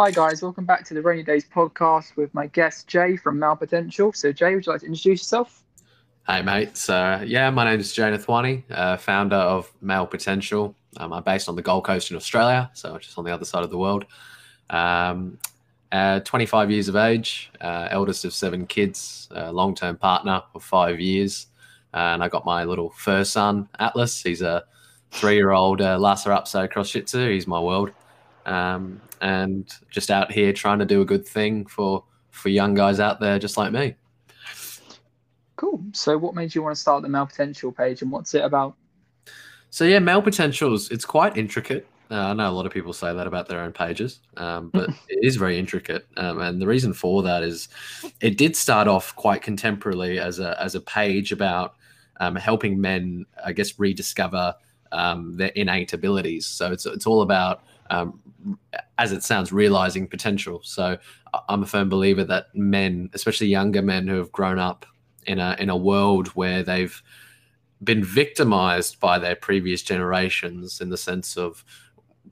Hi guys, welcome back to the Rainy Days podcast with my guest Jay from Male Potential. So Jay, would you like to introduce yourself? Hey mate, so yeah, my name is Jay Nathwani, uh, founder of Male Potential. Um, I'm based on the Gold Coast in Australia, so just on the other side of the world. Um, uh, 25 years of age, uh, eldest of seven kids, long-term partner for five years, and I got my little first son Atlas. He's a three-year-old uh, Lhasa Apso cross Shih Tzu. He's my world um, and just out here trying to do a good thing for for young guys out there just like me. Cool. So, what made you want to start the Male Potential page, and what's it about? So, yeah, Male Potentials. It's quite intricate. Uh, I know a lot of people say that about their own pages, um, but it is very intricate. Um, and the reason for that is it did start off quite contemporarily as a as a page about um, helping men, I guess, rediscover um, their innate abilities. So it's it's all about um, as it sounds, realizing potential. So I'm a firm believer that men, especially younger men who have grown up in a in a world where they've been victimized by their previous generations in the sense of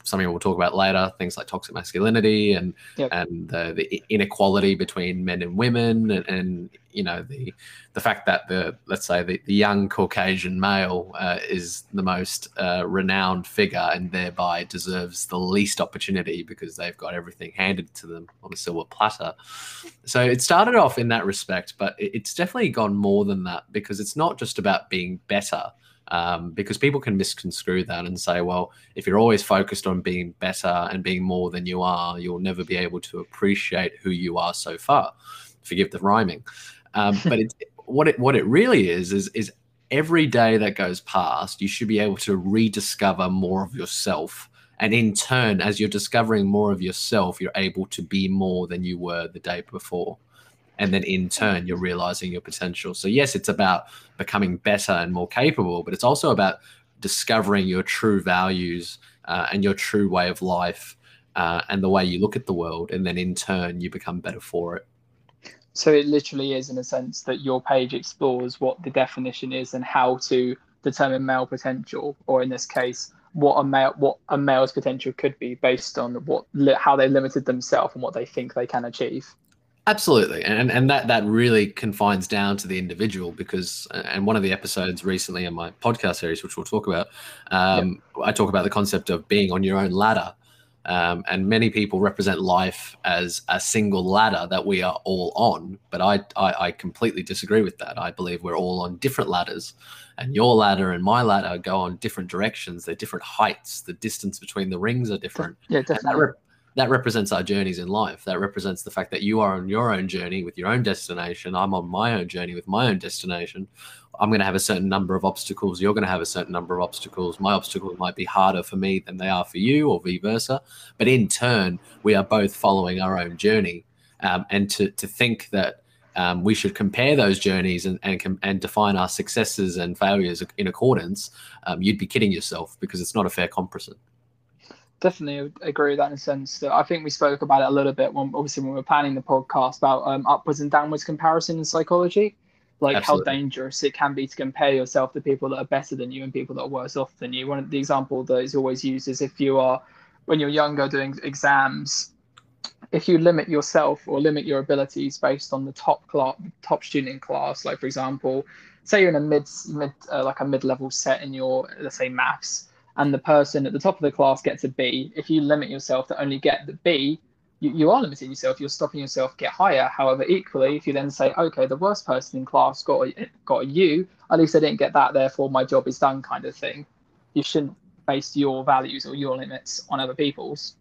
something we'll talk about later things like toxic masculinity and yep. and the, the, inequality between men and women and, and, you know the the fact that the let's say the, the young caucasian male uh, is the most uh, renowned figure and thereby deserves the least opportunity because they've got everything handed to them on a silver platter so it started off in that respect but it's definitely gone more than that because it's not just about being better um, because people can misconstrue that and say, well, if you're always focused on being better and being more than you are, you'll never be able to appreciate who you are so far. Forgive the rhyming, um, but it, what it what it really is is is every day that goes past, you should be able to rediscover more of yourself. And in turn, as you're discovering more of yourself, you're able to be more than you were the day before and then in turn you're realizing your potential. So yes it's about becoming better and more capable but it's also about discovering your true values uh, and your true way of life uh, and the way you look at the world and then in turn you become better for it. So it literally is in a sense that your page explores what the definition is and how to determine male potential or in this case what a male what a male's potential could be based on what how they limited themselves and what they think they can achieve Absolutely, and and that that really confines down to the individual because, and one of the episodes recently in my podcast series, which we'll talk about, um, yep. I talk about the concept of being on your own ladder, um, and many people represent life as a single ladder that we are all on. But I, I I completely disagree with that. I believe we're all on different ladders, and your ladder and my ladder go on different directions. They're different heights. The distance between the rings are different. Yeah, definitely that represents our journeys in life. That represents the fact that you are on your own journey with your own destination. I'm on my own journey with my own destination. I'm going to have a certain number of obstacles. You're going to have a certain number of obstacles. My obstacles might be harder for me than they are for you, or vice versa. But in turn, we are both following our own journey. Um, and to, to think that um, we should compare those journeys and, and, and define our successes and failures in accordance, um, you'd be kidding yourself because it's not a fair comparison definitely agree with that in a sense that I think we spoke about it a little bit when obviously when we were planning the podcast about um, upwards and downwards comparison in psychology, like Absolutely. how dangerous it can be to compare yourself to people that are better than you and people that are worse off than you. One of the example that is always used is if you are when you're younger doing exams, if you limit yourself or limit your abilities based on the top class, top student in class, like for example, say you're in a mid mid uh, like a mid level set in your let's say maths and the person at the top of the class gets a B, if you limit yourself to only get the B, you, you are limiting yourself. You're stopping yourself get higher. However, equally, if you then say, okay, the worst person in class got a, got a U, at least I didn't get that, therefore my job is done, kind of thing. You shouldn't base your values or your limits on other people's.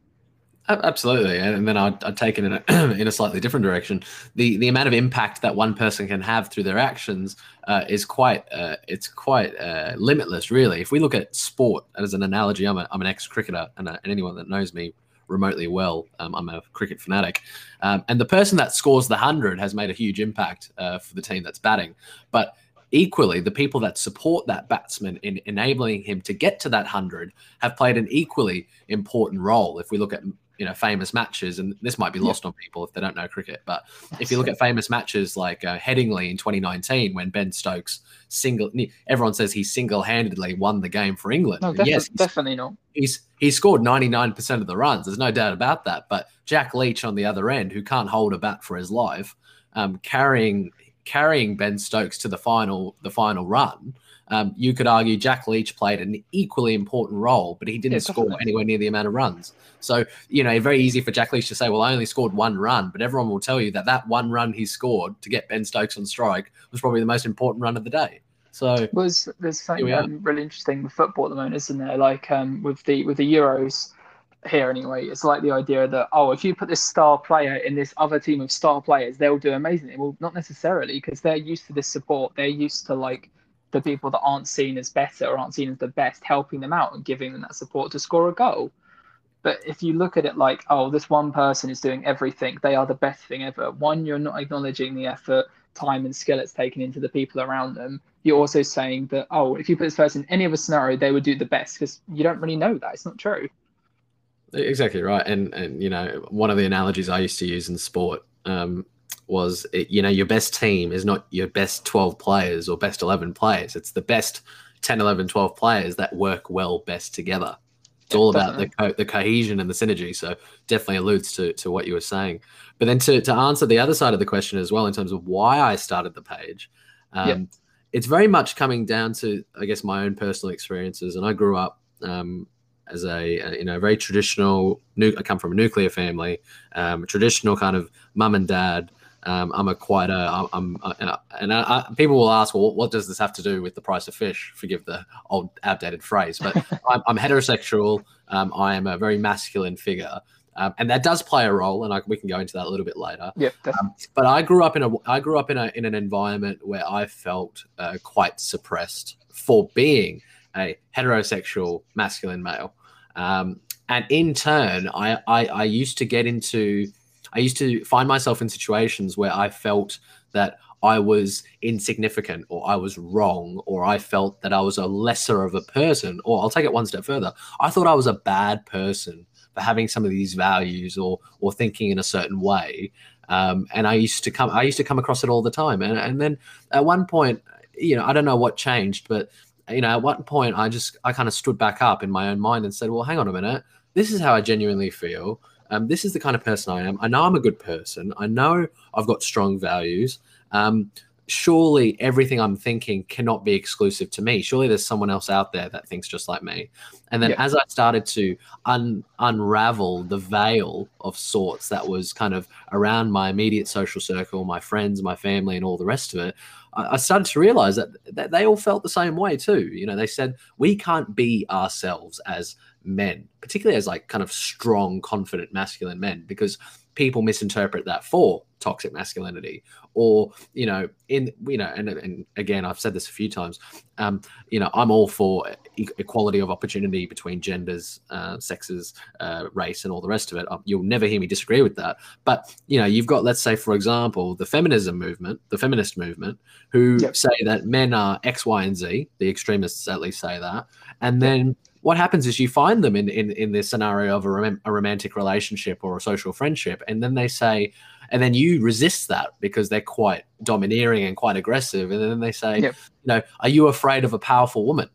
Absolutely, and then I'd, I'd take it in a, in a slightly different direction. The the amount of impact that one person can have through their actions uh, is quite uh, it's quite uh, limitless, really. If we look at sport as an analogy, I'm, a, I'm an ex cricketer, and, uh, and anyone that knows me remotely well, um, I'm a cricket fanatic. Um, and the person that scores the hundred has made a huge impact uh, for the team that's batting, but equally the people that support that batsman in enabling him to get to that 100 have played an equally important role if we look at you know famous matches, and this might be lost yeah. on people if they don't know cricket. But if you look at famous matches like uh, Headingley in 2019, when Ben Stokes single, everyone says he single-handedly won the game for England. No, definitely, yes, definitely not. He's he scored 99% of the runs. There's no doubt about that. But Jack Leach on the other end, who can't hold a bat for his life, um, carrying carrying Ben Stokes to the final the final run. Um, you could argue Jack Leach played an equally important role, but he didn't yeah, score anywhere near the amount of runs. So, you know, very easy for Jack Leach to say, well, I only scored one run, but everyone will tell you that that one run he scored to get Ben Stokes on strike was probably the most important run of the day. So was there's something um, really interesting with football at the moment, isn't there? Like um, with the with the Euros here anyway, it's like the idea that oh, if you put this star player in this other team of star players, they'll do amazingly. Well, not necessarily because they're used to this support. They're used to like the people that aren't seen as better or aren't seen as the best, helping them out and giving them that support to score a goal. But if you look at it like, oh, this one person is doing everything, they are the best thing ever. One, you're not acknowledging the effort, time, and skill it's taken into the people around them you're also saying that oh, if you put this person in any other scenario, they would do the best because you don't really know that. It's not true. Exactly right, and and you know one of the analogies I used to use in sport um, was it, you know your best team is not your best 12 players or best 11 players it's the best 10 11 12 players that work well best together it's all about the co- the cohesion and the synergy so definitely alludes to to what you were saying but then to to answer the other side of the question as well in terms of why I started the page um, it's very much coming down to, I guess, my own personal experiences. And I grew up um, as a, a, you know very traditional. Nu- I come from a nuclear family, um, traditional kind of mum and dad. Um, I'm a quite a I'm, I'm uh, and I, I, people will ask, well, what does this have to do with the price of fish? Forgive the old outdated phrase, but I'm, I'm, heterosexual. Um, I am a very masculine figure. Um, and that does play a role, and I, we can go into that a little bit later. Yeah, um, but I grew up in a I grew up in a in an environment where I felt uh, quite suppressed for being a heterosexual masculine male, um, and in turn, I, I I used to get into I used to find myself in situations where I felt that I was insignificant or I was wrong or I felt that I was a lesser of a person, or I'll take it one step further. I thought I was a bad person for having some of these values or or thinking in a certain way. Um, and I used to come I used to come across it all the time. And and then at one point, you know, I don't know what changed, but you know, at one point I just I kind of stood back up in my own mind and said, well, hang on a minute, this is how I genuinely feel. Um, this is the kind of person I am. I know I'm a good person. I know I've got strong values. Um, surely everything I'm thinking cannot be exclusive to me. Surely there's someone else out there that thinks just like me. And then yeah. as I started to un- unravel the veil of sorts that was kind of around my immediate social circle, my friends, my family, and all the rest of it, I, I started to realize that, that they all felt the same way too. You know, they said, we can't be ourselves as men, particularly as like kind of strong, confident, masculine men, because people misinterpret that for toxic masculinity or you know in you know and, and again i've said this a few times um you know i'm all for equality of opportunity between genders uh, sexes uh, race and all the rest of it. You'll never hear me disagree with that. But you know you've got let's say for example the feminism movement the feminist movement who yep. say that men are x y and z the extremists at least say that and then what happens is you find them in in, in this scenario of a, rom- a romantic relationship or a social friendship, and then they say, and then you resist that because they're quite domineering and quite aggressive, and then they say, yep. you know, are you afraid of a powerful woman?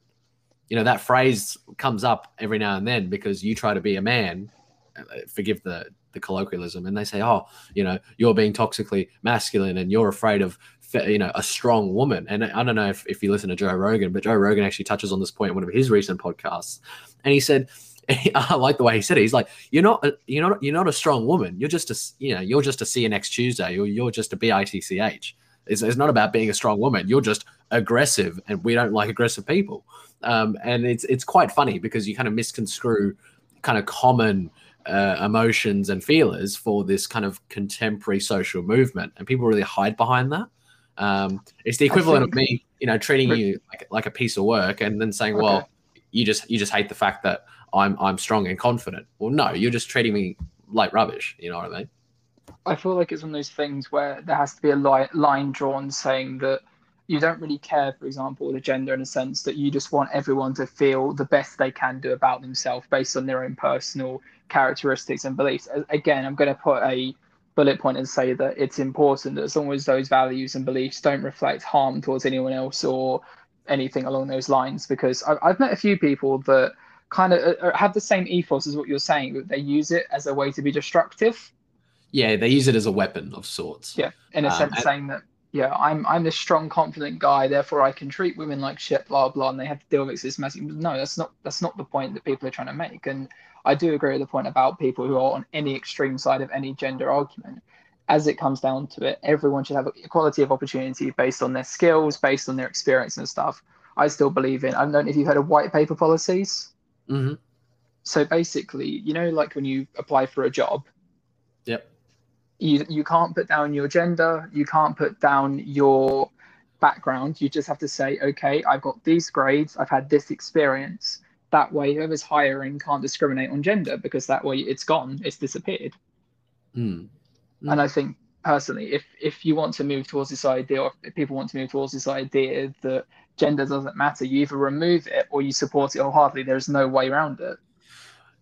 You know that phrase comes up every now and then because you try to be a man. Uh, forgive the the colloquialism, and they say, oh, you know, you're being toxically masculine, and you're afraid of you know a strong woman and i don't know if, if you listen to joe rogan but joe rogan actually touches on this point in one of his recent podcasts and he said I like the way he said it. He's like, "You're not, a, you're not, you're not a strong woman. You're just a, you know, you're just a next Tuesday, or you're just a bitch. It's, it's not about being a strong woman. You're just aggressive, and we don't like aggressive people. Um, and it's it's quite funny because you kind of misconstrue kind of common uh, emotions and feelers for this kind of contemporary social movement, and people really hide behind that. Um, it's the equivalent think, of me, you know, treating you like, like a piece of work and then saying, okay. well, you just you just hate the fact that I'm I'm strong and confident. Well, no, you're just treating me like rubbish. You know what I mean? I feel like it's one of those things where there has to be a li- line drawn saying that you don't really care, for example, the gender in a sense that you just want everyone to feel the best they can do about themselves based on their own personal characteristics and beliefs. Again, I'm going to put a bullet point and say that it's important that as long as those values and beliefs don't reflect harm towards anyone else or anything along those lines because I've met a few people that kind of uh, have the same ethos as what you're saying, but they use it as a way to be destructive. Yeah, they use it as a weapon of sorts. Yeah, in a um, sense, and- saying that yeah, I'm I'm this strong, confident guy, therefore I can treat women like shit, blah blah, and they have to deal with this message. No, that's not that's not the point that people are trying to make. And I do agree with the point about people who are on any extreme side of any gender argument. As it comes down to it, everyone should have equality of opportunity based on their skills, based on their experience and stuff. I still believe in. I don't know if you've heard of white paper policies. Mm-hmm. So basically, you know, like when you apply for a job. Yep. You you can't put down your gender. You can't put down your background. You just have to say, okay, I've got these grades. I've had this experience. That way, whoever's hiring can't discriminate on gender because that way it's gone. It's disappeared. Mm. Mm. And I think personally, if if you want to move towards this idea, or if people want to move towards this idea that gender doesn't matter. You either remove it or you support it wholeheartedly. There's no way around it.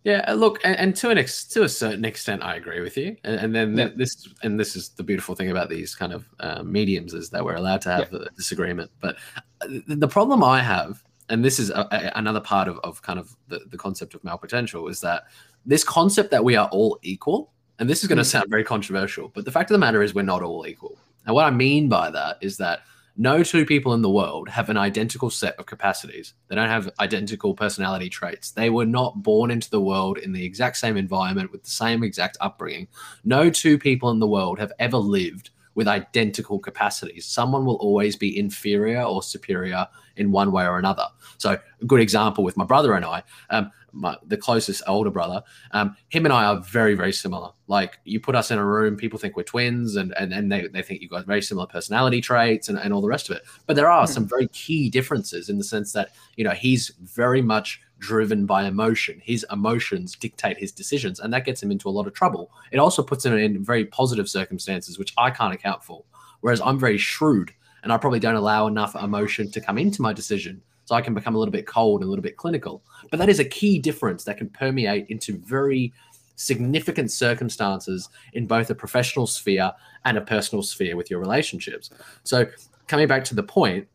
Yeah, uh, look, and, and, to an ex, to a certain extent, I agree with you. And, and then yeah. this, and this is the beautiful thing about these kind of uh, mediums is that we're allowed to have yeah. a disagreement. But uh, the problem I have, and this is a, a, another part of, of kind of the, the concept of male potential, is that this concept that we are all equal, and this is going to mm. sound very controversial, but the fact of the matter is we're not all equal. And what I mean by that is that no two people in the world have an identical set of capacities. They don't have identical personality traits. They were not born into the world in the exact same environment with the same exact upbringing. No two people in the world have ever lived with identical capacities. Someone will always be inferior or superior in one way or another. So, a good example with my brother and I. Um, my, the closest older brother, um, him and I are very, very similar. Like you put us in a room, people think we're twins and, and, and they, they think you've got very similar personality traits and, and all the rest of it. But there are mm some very key differences in the sense that, you know, he's very much driven by emotion. His emotions dictate his decisions, and that gets him into a lot of trouble. It also puts him in very positive circumstances, which I can't account for. Whereas I'm very shrewd and I probably don't allow enough emotion to come into my decision so I can become a little bit cold and a little bit clinical. But that is a key difference that can permeate into very significant circumstances in both a professional sphere and a personal sphere with your relationships. So coming back to the point,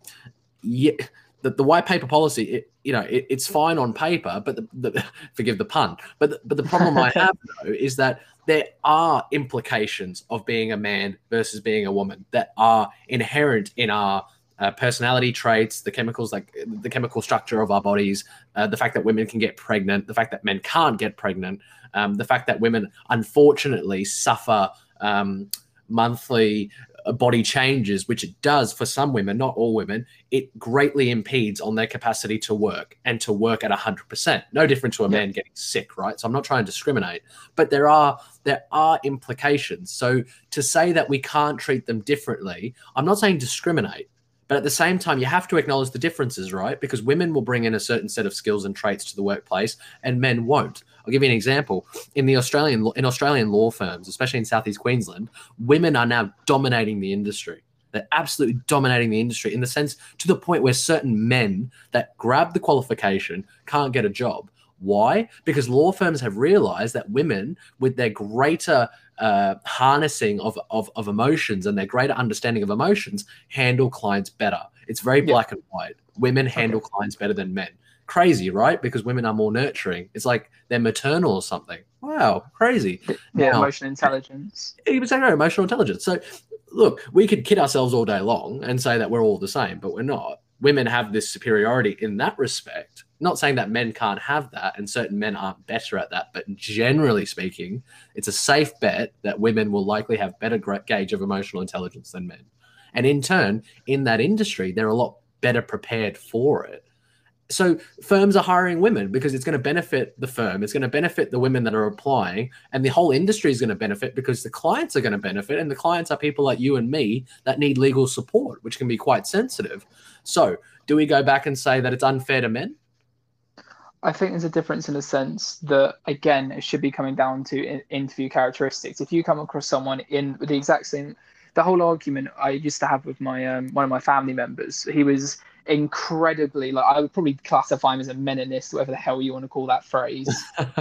yeah, the, the white paper policy, it, you know, it, it's fine on paper, but the, the, forgive the pun, but the, but the problem I have though is that there are implications of being a man versus being a woman that are inherent in our uh, personality traits, the chemicals, like the chemical structure of our bodies, uh, the fact that women can get pregnant, the fact that men can't get pregnant, um, the fact that women unfortunately suffer um, monthly body changes, which it does for some women, not all women, it greatly impedes on their capacity to work and to work at 100%. No different to a man getting sick, right? So I'm not trying to discriminate, but there are there are implications. So to say that we can't treat them differently, I'm not saying discriminate. But at the same time, you have to acknowledge the differences, right? Because women will bring in a certain set of skills and traits to the workplace, and men won't. I'll give you an example. In the Australian in Australian law firms, especially in Southeast Queensland, women are now dominating the industry. They're absolutely dominating the industry in the sense to the point where certain men that grab the qualification can't get a job. Why? Because law firms have realized that women, with their greater uh, harnessing of, of, of emotions and their greater understanding of emotions handle clients better. It's very black and white. Women handle okay. clients better than men. Crazy, right? Because women are more nurturing. It's like they're maternal or something. Wow, crazy. Yeah, now, emotional intelligence. Exactly, emotional intelligence. So, look, we could kid ourselves all day long and say that we're all the same, but we're not. Women have this superiority in that respect not saying that men can't have that and certain men aren't better at that, but generally speaking, it's a safe bet that women will likely have better gauge of emotional intelligence than men. And in turn, in that industry, they're a lot better prepared for it. So firms are hiring women because it's going to benefit the firm, it's going to benefit the women that are applying, and the whole industry is going to benefit because the clients are going to benefit, and the clients are people like you and me that need legal support, which can be quite sensitive. So, do we go back and say that it's unfair to men? I think there's a difference in the sense that again it should be coming down to interview characteristics. If you come across someone in the exact same, the whole argument I used to have with my um, one of my family members, he was incredibly like I would probably classify him as a meninist, whatever the hell you want to call that phrase,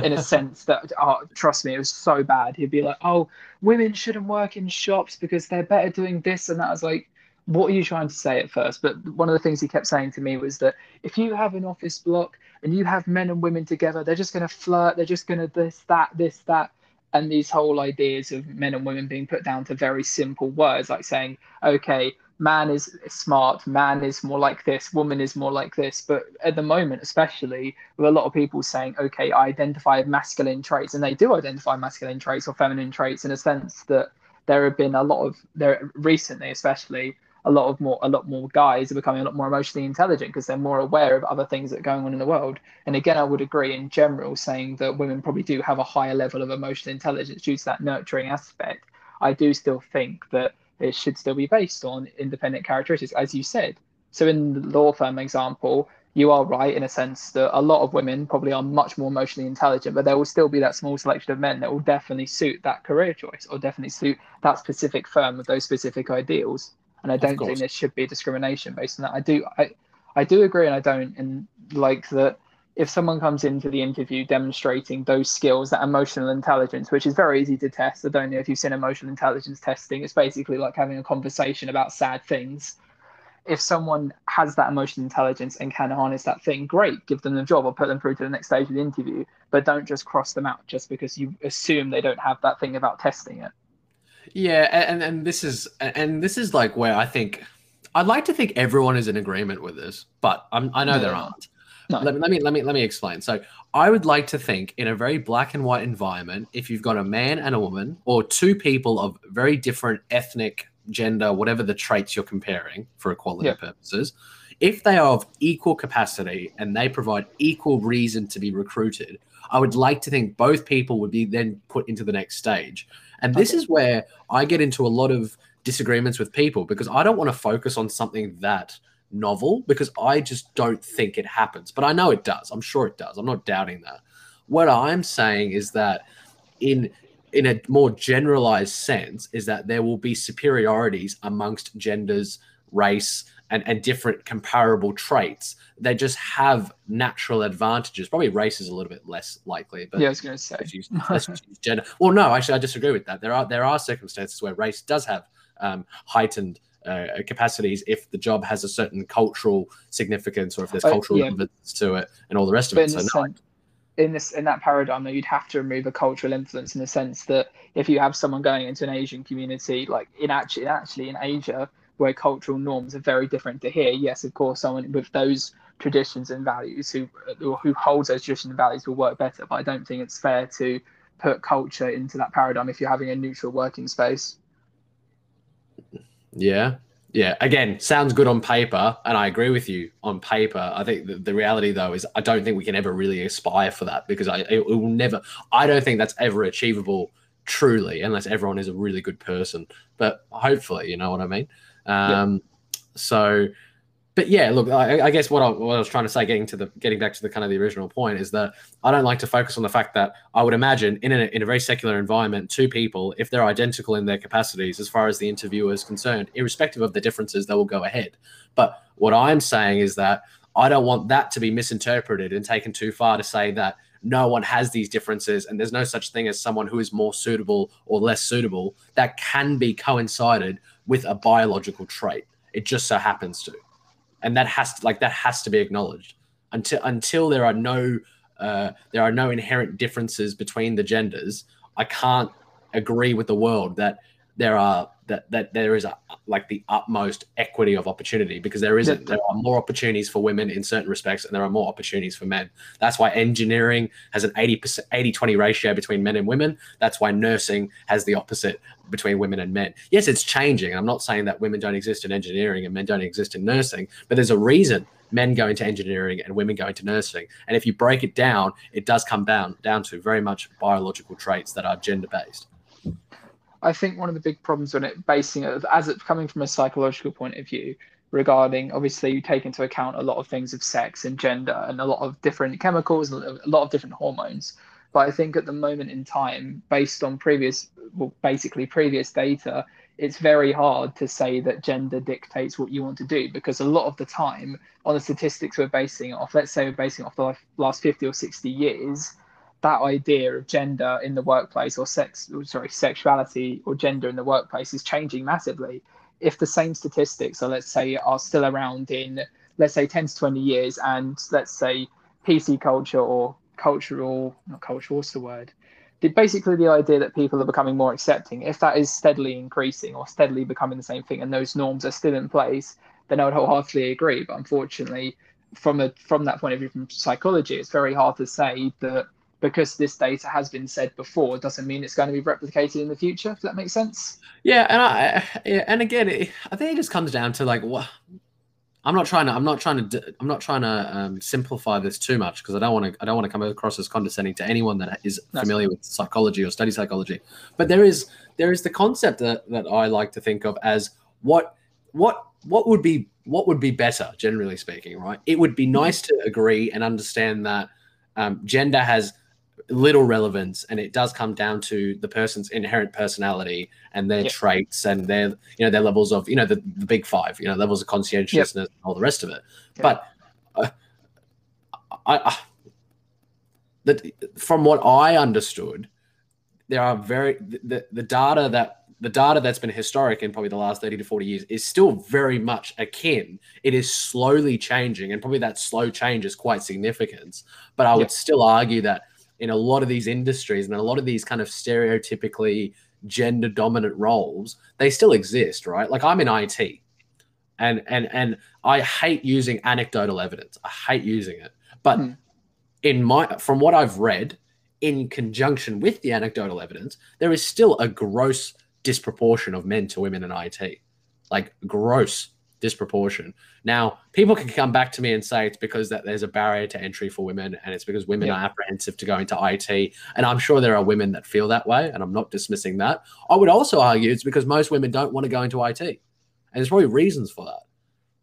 in a sense that oh, trust me, it was so bad. He'd be like, "Oh, women shouldn't work in shops because they're better doing this and that." I was like, what are you trying to say at first? But one of the things he kept saying to me was that if you have an office block and you have men and women together, they're just going to flirt, they're just going to this, that, this, that. And these whole ideas of men and women being put down to very simple words, like saying, okay, man is smart, man is more like this, woman is more like this. But at the moment, especially with a lot of people saying, okay, I identify masculine traits, and they do identify masculine traits or feminine traits in a sense that there have been a lot of there recently, especially a lot of more a lot more guys are becoming a lot more emotionally intelligent because they're more aware of other things that are going on in the world. And again, I would agree in general saying that women probably do have a higher level of emotional intelligence due to that nurturing aspect. I do still think that it should still be based on independent characteristics, as you said. So in the law firm example, you are right in a sense that a lot of women probably are much more emotionally intelligent, but there will still be that small selection of men that will definitely suit that career choice or definitely suit that specific firm with those specific ideals and I don't think there should be discrimination based on that. I do, I, I do agree, and I don't, and like that. If someone comes into the interview demonstrating those skills, that emotional intelligence, which is very easy to test, I don't know if you've seen emotional intelligence testing. It's basically like having a conversation about sad things. If someone has that emotional intelligence and can harness that thing, great, give them the job or put them through to the next stage of the interview. But don't just cross them out just because you assume they don't have that thing about testing it. Yeah, and and this is and this is like where I think I'd like to think everyone is in agreement with this, but I'm, i know no, there aren't. No. Let, me, let me let me let me explain. So I would like to think in a very black and white environment, if you've got a man and a woman, or two people of very different ethnic, gender, whatever the traits you're comparing for equality yeah. purposes, if they are of equal capacity and they provide equal reason to be recruited, I would like to think both people would be then put into the next stage. And this okay. is where I get into a lot of disagreements with people because I don't want to focus on something that novel because I just don't think it happens. But I know it does. I'm sure it does. I'm not doubting that. What I'm saying is that in in a more generalized sense is that there will be superiorities amongst genders, race, and, and different comparable traits. They just have natural advantages. Probably race is a little bit less likely, but yeah, I was going to say use, gender. Well, no, actually, I disagree with that. There are there are circumstances where race does have um, heightened uh, capacities if the job has a certain cultural significance or if there's uh, cultural yeah. relevance to it and all the rest of it. So, no, in this in that paradigm though you'd have to remove a cultural influence in the sense that if you have someone going into an asian community like in actually actually in asia where cultural norms are very different to here. Yes, of course, someone with those traditions and values who who holds those traditions and values will work better. But I don't think it's fair to put culture into that paradigm if you're having a neutral working space. Yeah. Yeah, again, sounds good on paper, and I agree with you on paper. I think the, the reality, though, is I don't think we can ever really aspire for that because I it, it will never. I don't think that's ever achievable truly, unless everyone is a really good person. But hopefully, you know what I mean. Um, yeah. So, but yeah, look, I, I guess what I, what I, was trying to say, getting to the getting back to the kind of the original point, is that I don't like to focus on the fact that I would imagine in a, in a very secular environment, two people, if they're identical in their capacities as far as the interviewer is concerned, irrespective of the differences, they will go ahead. But what I'm saying is that I don't want that to be misinterpreted and taken too far to say that no one has these differences and there's no such thing as someone who is more suitable or less suitable that can be coincided with a biological trait. It just so happens to, and that has to like that has to be acknowledged until until there are no uh, there are no inherent differences between the genders. I can't agree with the world that there are that that there is a like the utmost equity of opportunity because there isn't. There are more opportunities for women in certain respects and there are more opportunities for men. That's why engineering has an 80% 80 20 ratio between men and women. That's why nursing has the opposite between women and men. Yes it's changing. I'm not saying that women don't exist in engineering and men don't exist in nursing but there's a reason men go into engineering and women go into nursing. And if you break it down it does come down down to very much biological traits that are gender based I think one of the big problems when it, basing it as it's coming from a psychological point of view, regarding obviously you take into account a lot of things of sex and gender and a lot of different chemicals and a lot of different hormones. But I think at the moment in time, based on previous, well, basically previous data, it's very hard to say that gender dictates what you want to do because a lot of the time, on the statistics we're basing off, let's say we're basing off the last 50 or 60 years, that idea of gender in the workplace or sex sorry sexuality or gender in the workplace is changing massively if the same statistics, so let's say, are still around in, let's say, 10 to 20 years, and let's say PC culture or cultural, not cultural, what's the word? Basically, the idea that people are becoming more accepting, if that is steadily increasing or steadily becoming the same thing, and those norms are still in place, then I would wholeheartedly agree. But unfortunately, from a from that point of view, from psychology, it's very hard to say that because this data has been said before doesn't mean it's going to be replicated in the future. Does that make sense? Yeah, and I yeah, and again, it, I think it just comes down to like what I'm not trying to I'm not trying to I'm not trying to um, simplify this too much because I don't want to I don't want to come across as condescending to anyone that is familiar with psychology or study psychology. But there is there is the concept that, that I like to think of as what what what would be what would be better generally speaking, right? It would be nice to agree and understand that um, gender has little relevance and it does come down to the person's inherent personality and their yep. traits and their you know their levels of you know the, the big five you know levels of conscientiousness yep. and all the rest of it yep. but uh, I, I that from what i understood there are very the, the data that the data that's been historic in probably the last 30 to 40 years is still very much akin. It is slowly changing, and probably that slow change is quite significant. But I would still argue that in a lot of these industries and a lot of these kind of stereotypically gender dominant roles, they still exist, right? Like I'm in IT and and and I hate using anecdotal evidence. I hate using it. But hmm. in my from what I've read, in conjunction with the anecdotal evidence, there is still a gross disproportion of men to women in IT. Like gross disproportion. Now, people can come back to me and say it's because that there's a barrier to entry for women and it's because women yeah. are apprehensive to go into IT. And I'm sure there are women that feel that way, and I'm not dismissing that. I would also argue it's because most women don't want to go into IT. And there's probably reasons for that.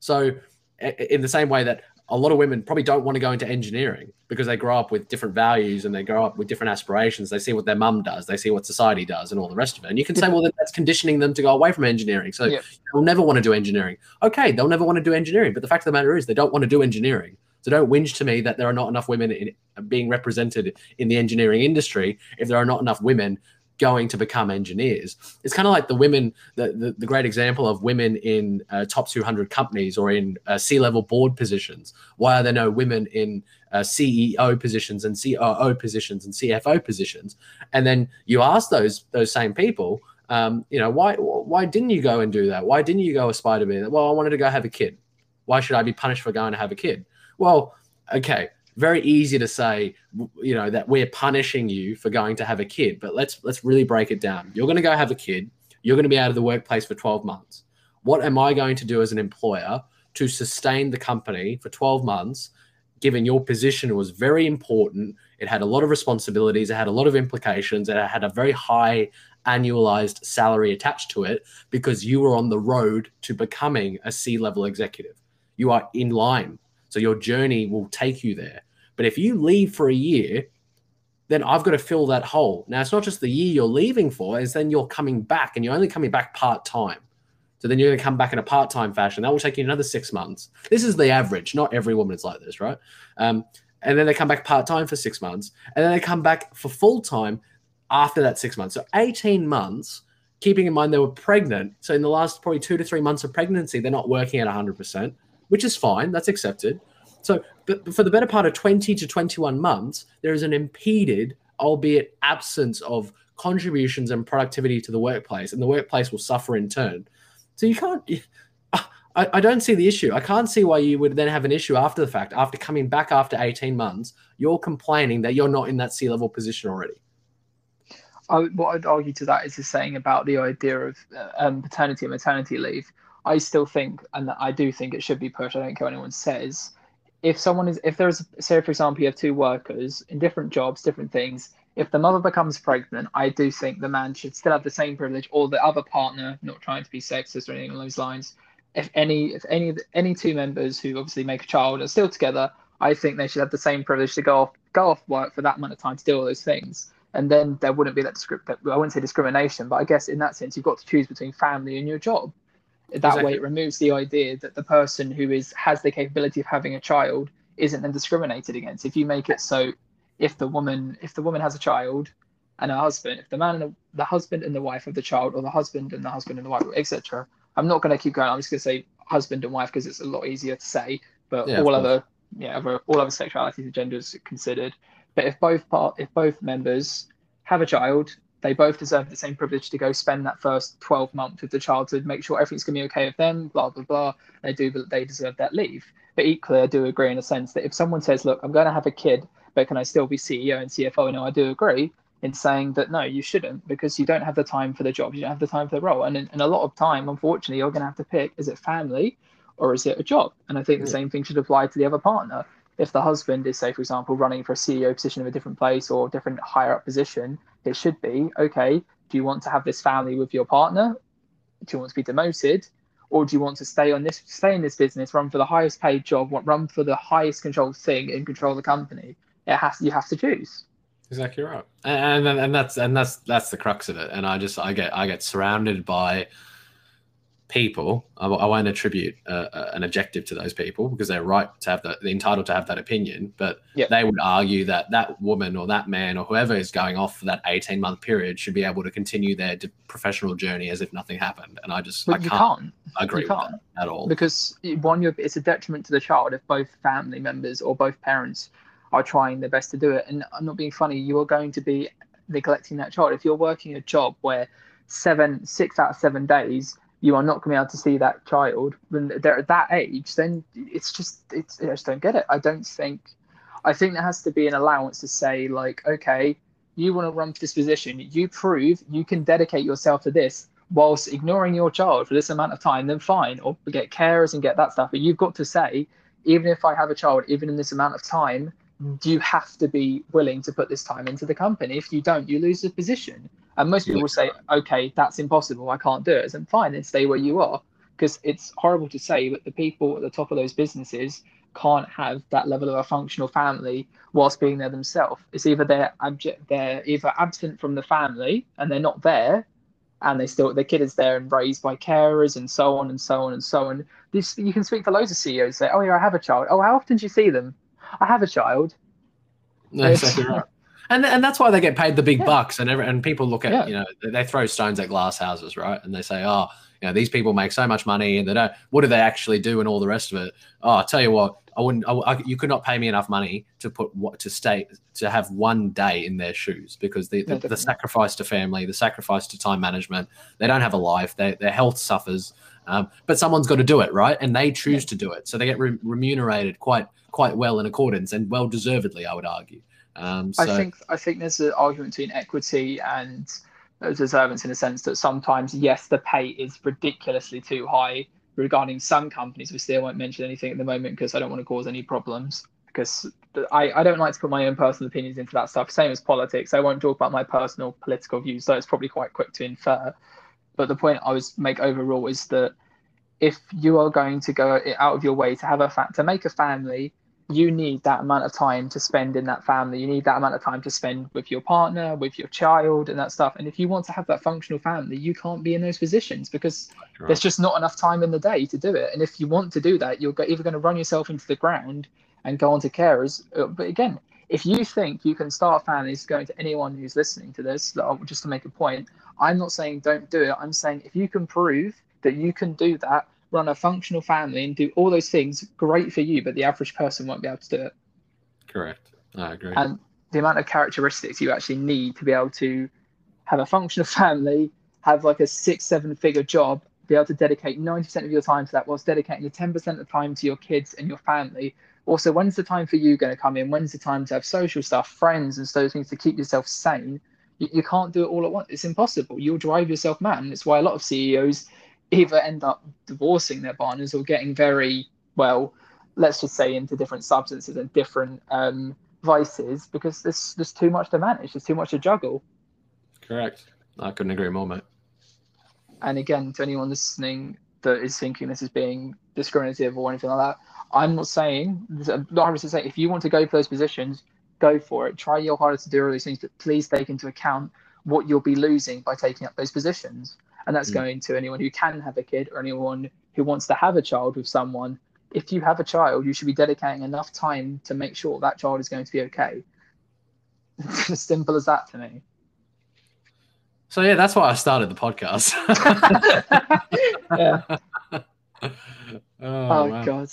So, in the same way that a lot of women probably don't want to go into engineering because they grow up with different values and they grow up with different aspirations. They see what their mum does, they see what society does, and all the rest of it. And you can say, well, that's conditioning them to go away from engineering. So yeah. they'll never want to do engineering. Okay, they'll never want to do engineering. But the fact of the matter is, they don't want to do engineering. So don't whinge to me that there are not enough women in, being represented in the engineering industry if there are not enough women going to become engineers. It's kind of like the women, the, the, the great example of women in uh, top 200 companies or in uh, C level board positions. Why are there no women in uh, CEO positions and COO positions and CFO positions? And then you ask those those same people, um, you know, why why didn't you go and do that? Why didn't you go aspire to be that? Well, I wanted to go have a kid. Why should I be punished for going to have a kid? Well, okay, very easy to say, you know, that we're punishing you for going to have a kid. But let's let's really break it down. You're going to go have a kid. You're going to be out of the workplace for 12 months. What am I going to do as an employer to sustain the company for 12 months? Given your position was very important, it had a lot of responsibilities, it had a lot of implications, it had a very high annualized salary attached to it because you were on the road to becoming a C level executive. You are in line so your journey will take you there. But if you leave for a year, then I've got to fill that hole. Now, it's not just the year you're leaving for, it's then you're coming back and you're only coming back part time. So then you're going to come back in a part time fashion. That will take you another six months. This is the average. Not every woman is like this, right? Um, and then they come back part time for six months. And then they come back for full time after that six months. So 18 months, keeping in mind they were pregnant. So in the last probably two to three months of pregnancy, they're not working at 100% which is fine. That's accepted. So, but for the better part of 20 to 21 months, there is an impeded, albeit absence of contributions and productivity to the workplace, and the workplace will suffer in turn. So you can't. I, I don't see the issue. I can't see why you would then have an issue after the fact. After coming back after 18 months, you're complaining that you're not in that C level position already. I, what I'd argue to that is the saying about the idea of uh, um, paternity and maternity leave. I still think, and I do think it should be pushed. I don't care what anyone says. If someone is, if there's, say, for example, you have two workers in different jobs, different things. If the mother becomes pregnant, I do think the man should still have the same privilege, or the other partner, not trying to be sexist or anything along those lines. If any, if any, any two members who obviously make a child are still together, I think they should have the same privilege to go off, go off work for that amount of time to do all those things and then there wouldn't be that, I wouldn't say discrimination, but I guess in that sense, you've got to choose between family and your job that exactly. way it removes the idea that the person who is has the capability of having a child isn't then discriminated against if you make it so if the woman if the woman has a child and a husband if the man and the, the husband and the wife of the child or the husband and the husband and the wife etc I'm not going to keep going. I'm just going to say husband and wife because it's a lot easier to say. But yeah, all other yeah, other all other sexualities and genders considered. But if both part if both members have a child, they both deserve the same privilege to go spend that first 12 months with the child to make sure everything's going to be okay with them, blah, blah, blah. They do, but they deserve that leave. But equally, I do agree in a sense that if someone says, look, I'm going to have a kid, but can I still be CEO and CFO? No, I do agree in saying that no, you shouldn't because you don't have the time for the job, you don't have the time for the role. And, and a lot of time, unfortunately, you're going to have to pick is it family or is it a job? And I think the same thing should apply to the other partner. If the husband is, say, for example, running for a CEO position of a different place or different higher up position, it should be okay. Do you want to have this family with your partner? Do you want to be demoted? Or do you want to stay on this, stay in this business, run for the highest paid job, run for the highest controlled thing, and control the company? It has you have to choose. Exactly right, and, and and that's and that's that's the crux of it. And I just I get I get surrounded by people, I, I won't attribute uh, uh, an objective to those people because they're right to have that, they're entitled to have that opinion. But they would argue that that woman or that man or whoever is going off for that 18 month period should be able to continue their professional journey as if nothing happened. And I just, but I can't, can't, agree can't. with that at all. Because one, it's a detriment to the child if both family members or both parents are trying their best to do it. And I'm not being funny, you are going to be neglecting that child. If you're working a job where seven, six out of seven days, you are not going to be able to see that child when they're at that age, then it's just it's I just don't get it. I don't think I think there has to be an allowance to say like, okay, you want to run for this position, you prove you can dedicate yourself to this whilst ignoring your child for this amount of time, then fine, or get carers and get that stuff. But you've got to say, even if I have a child, even in this amount of time, you have to be willing to put this time into the company. If you don't, you lose the position. And most people will say, okay, that's impossible. I can't do it. And fine, then stay where you are. Because it's horrible to say, but the people at the top of those businesses can't have that level of a functional family whilst being there themselves. It's either they're abject, they're either absent from the family and they're not there, and they still the kid is there and raised by carers and so on and so on and so on. This you can speak to loads of CEOs. Say, oh yeah, I have a child. Oh, how often do you see them? I have a child. No, exactly right and and that's why they get paid the big yeah. bucks. And every, and people look at yeah. you know they throw stones at glass houses, right? And they say, oh, you know, these people make so much money, and they don't. What do they actually do, and all the rest of it? Oh, I tell you what, I wouldn't. I, I, you could not pay me enough money to put what to stay to have one day in their shoes because the, the, the sacrifice to family, the sacrifice to time management. They don't have a life. They, their health suffers. Um, but someone's got to do it, right? And they choose yeah. to do it, so they get re- remunerated quite quite well in accordance and well deservedly, I would argue. Um, so... I think I think there's an argument between equity and deservance in a sense that sometimes yes the pay is ridiculously too high regarding some companies. We still won't mention anything at the moment because I don't want to cause any problems because I, I don't like to put my own personal opinions into that stuff. Same as politics. I won't talk about my personal political views, so it's probably quite quick to infer. But the point I was make overall is that if you are going to go out of your way to have a fa- to make a family you need that amount of time to spend in that family. You need that amount of time to spend with your partner, with your child, and that stuff. And if you want to have that functional family, you can't be in those positions because right. there's just not enough time in the day to do it. And if you want to do that, you're either going to run yourself into the ground and go on to carers. Uh, but again, if you think you can start families, going to anyone who's listening to this, just to make a point, I'm not saying don't do it. I'm saying if you can prove that you can do that run a functional family and do all those things, great for you, but the average person won't be able to do it. Correct. I agree. And the amount of characteristics you actually need to be able to have a functional family, have like a six, seven figure job, be able to dedicate 90% of your time to that whilst dedicating the 10% of the time to your kids and your family. Also, when's the time for you going to come in? When's the time to have social stuff, friends, and those things to keep yourself sane? You, you can't do it all at once. It's impossible. You'll drive yourself mad. And it's why a lot of CEOs either end up divorcing their partners or getting very well let's just say into different substances and different um, vices because there's there's too much to manage. There's too much to juggle. Correct. I couldn't agree more mate. And again to anyone listening that is thinking this is being discriminative or anything like that i'm not saying not having to say if you want to go for those positions go for it. Try your hardest to do all these things but please take into account what you'll be losing by taking up those positions and that's mm. going to anyone who can have a kid or anyone who wants to have a child with someone if you have a child you should be dedicating enough time to make sure that child is going to be okay it's as simple as that to me So yeah, that's why I started the podcast. yeah. Oh, oh god.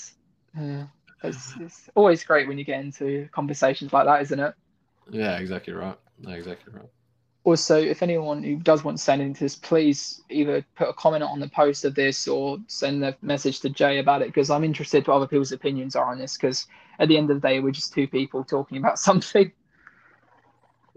Yeah. It's, it's always great when you get into conversations like that, isn't it? Yeah, exactly right. exactly right. Also, if anyone who does want to send into this, please either put a comment on the post of this or send a message to Jay about it because I'm interested what other people's opinions are on this. Because at the end of the day, we're just two people talking about something.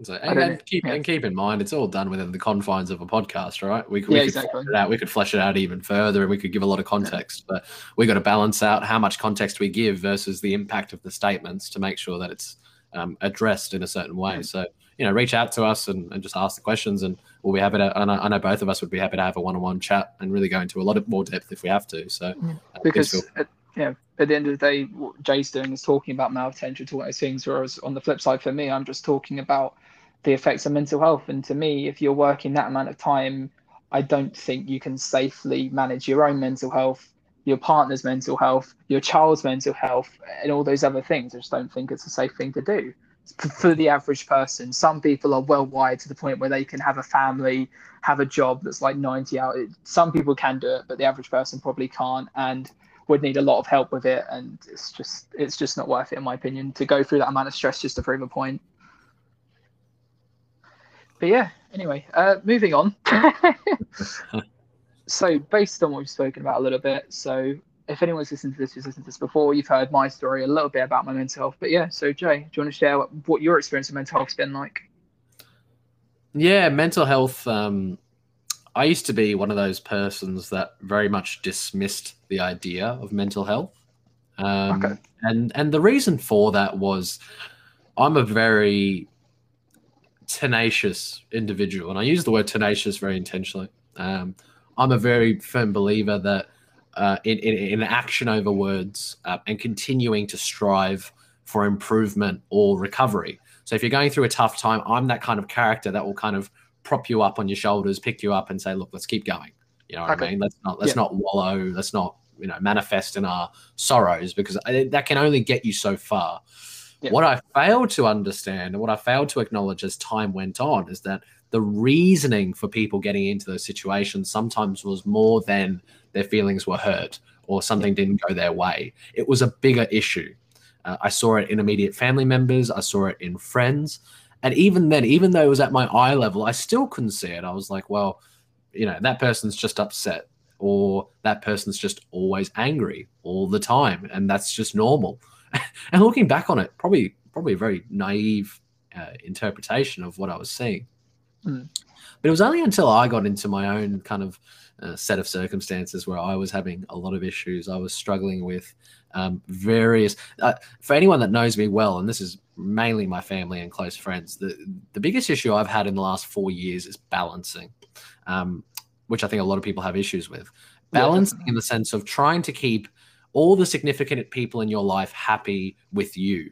So, and, and keep yeah. and keep in mind, it's all done within the confines of a podcast, right? We, we yeah, could exactly. it out, we could flesh it out even further, and we could give a lot of context, yeah. but we got to balance out how much context we give versus the impact of the statements to make sure that it's um, addressed in a certain way. So you know, reach out to us and, and just ask the questions, and we'll be happy to. And I, know both of us would be happy to have a one-on-one chat and really go into a lot of more depth if we have to. So uh, because at, yeah, at the end of the day, what Jay's doing is talking about male potential, talking those things. Whereas on the flip side, for me, I'm just talking about the effects of mental health. And to me, if you're working that amount of time, I don't think you can safely manage your own mental health your partner's mental health, your child's mental health, and all those other things. I just don't think it's a safe thing to do for the average person. Some people are well wired to the point where they can have a family, have a job that's like 90 hours. Some people can do it, but the average person probably can't and would need a lot of help with it. And it's just it's just not worth it, in my opinion, to go through that amount of stress just to prove a point. But yeah, anyway, uh, moving on. so based on what we've spoken about a little bit, so if anyone's listened to this who's listened to this before, you've heard my story a little bit about my mental health. But yeah, so Jay, do you want to share what, what your experience of mental health's been like? Yeah, mental health. Um, I used to be one of those persons that very much dismissed the idea of mental health. Um, okay. And and the reason for that was I'm a very tenacious individual, and I use the word tenacious very intentionally. Um, I'm a very firm believer that uh, in, in, in, action over words uh, and continuing to strive for improvement or recovery. So if you're going through a tough time, I'm that kind of character that will kind of prop you up on your shoulders, pick you up, and say, "Look, let's keep going." You know what okay. I mean? Let's not let's yeah. not wallow. Let's not you know manifest in our sorrows because that can only get you so far. Yeah. What I failed to understand and what I failed to acknowledge as time went on is that the reasoning for people getting into those situations sometimes was more than their feelings were hurt or something didn't go their way. It was a bigger issue. Uh, I saw it in immediate family members, I saw it in friends. And even then, even though it was at my eye level, I still couldn't see it. I was like, well, you know, that person's just upset or that person's just always angry all the time. And that's just normal. and looking back on it, probably, probably a very naive uh, interpretation of what I was seeing. Mm. But it was only until I got into my own kind of uh, set of circumstances where I was having a lot of issues. I was struggling with um, various. Uh, for anyone that knows me well, and this is mainly my family and close friends, the the biggest issue I've had in the last four years is balancing, um, which I think a lot of people have issues with. Balancing yeah. in the sense of trying to keep all the significant people in your life happy with you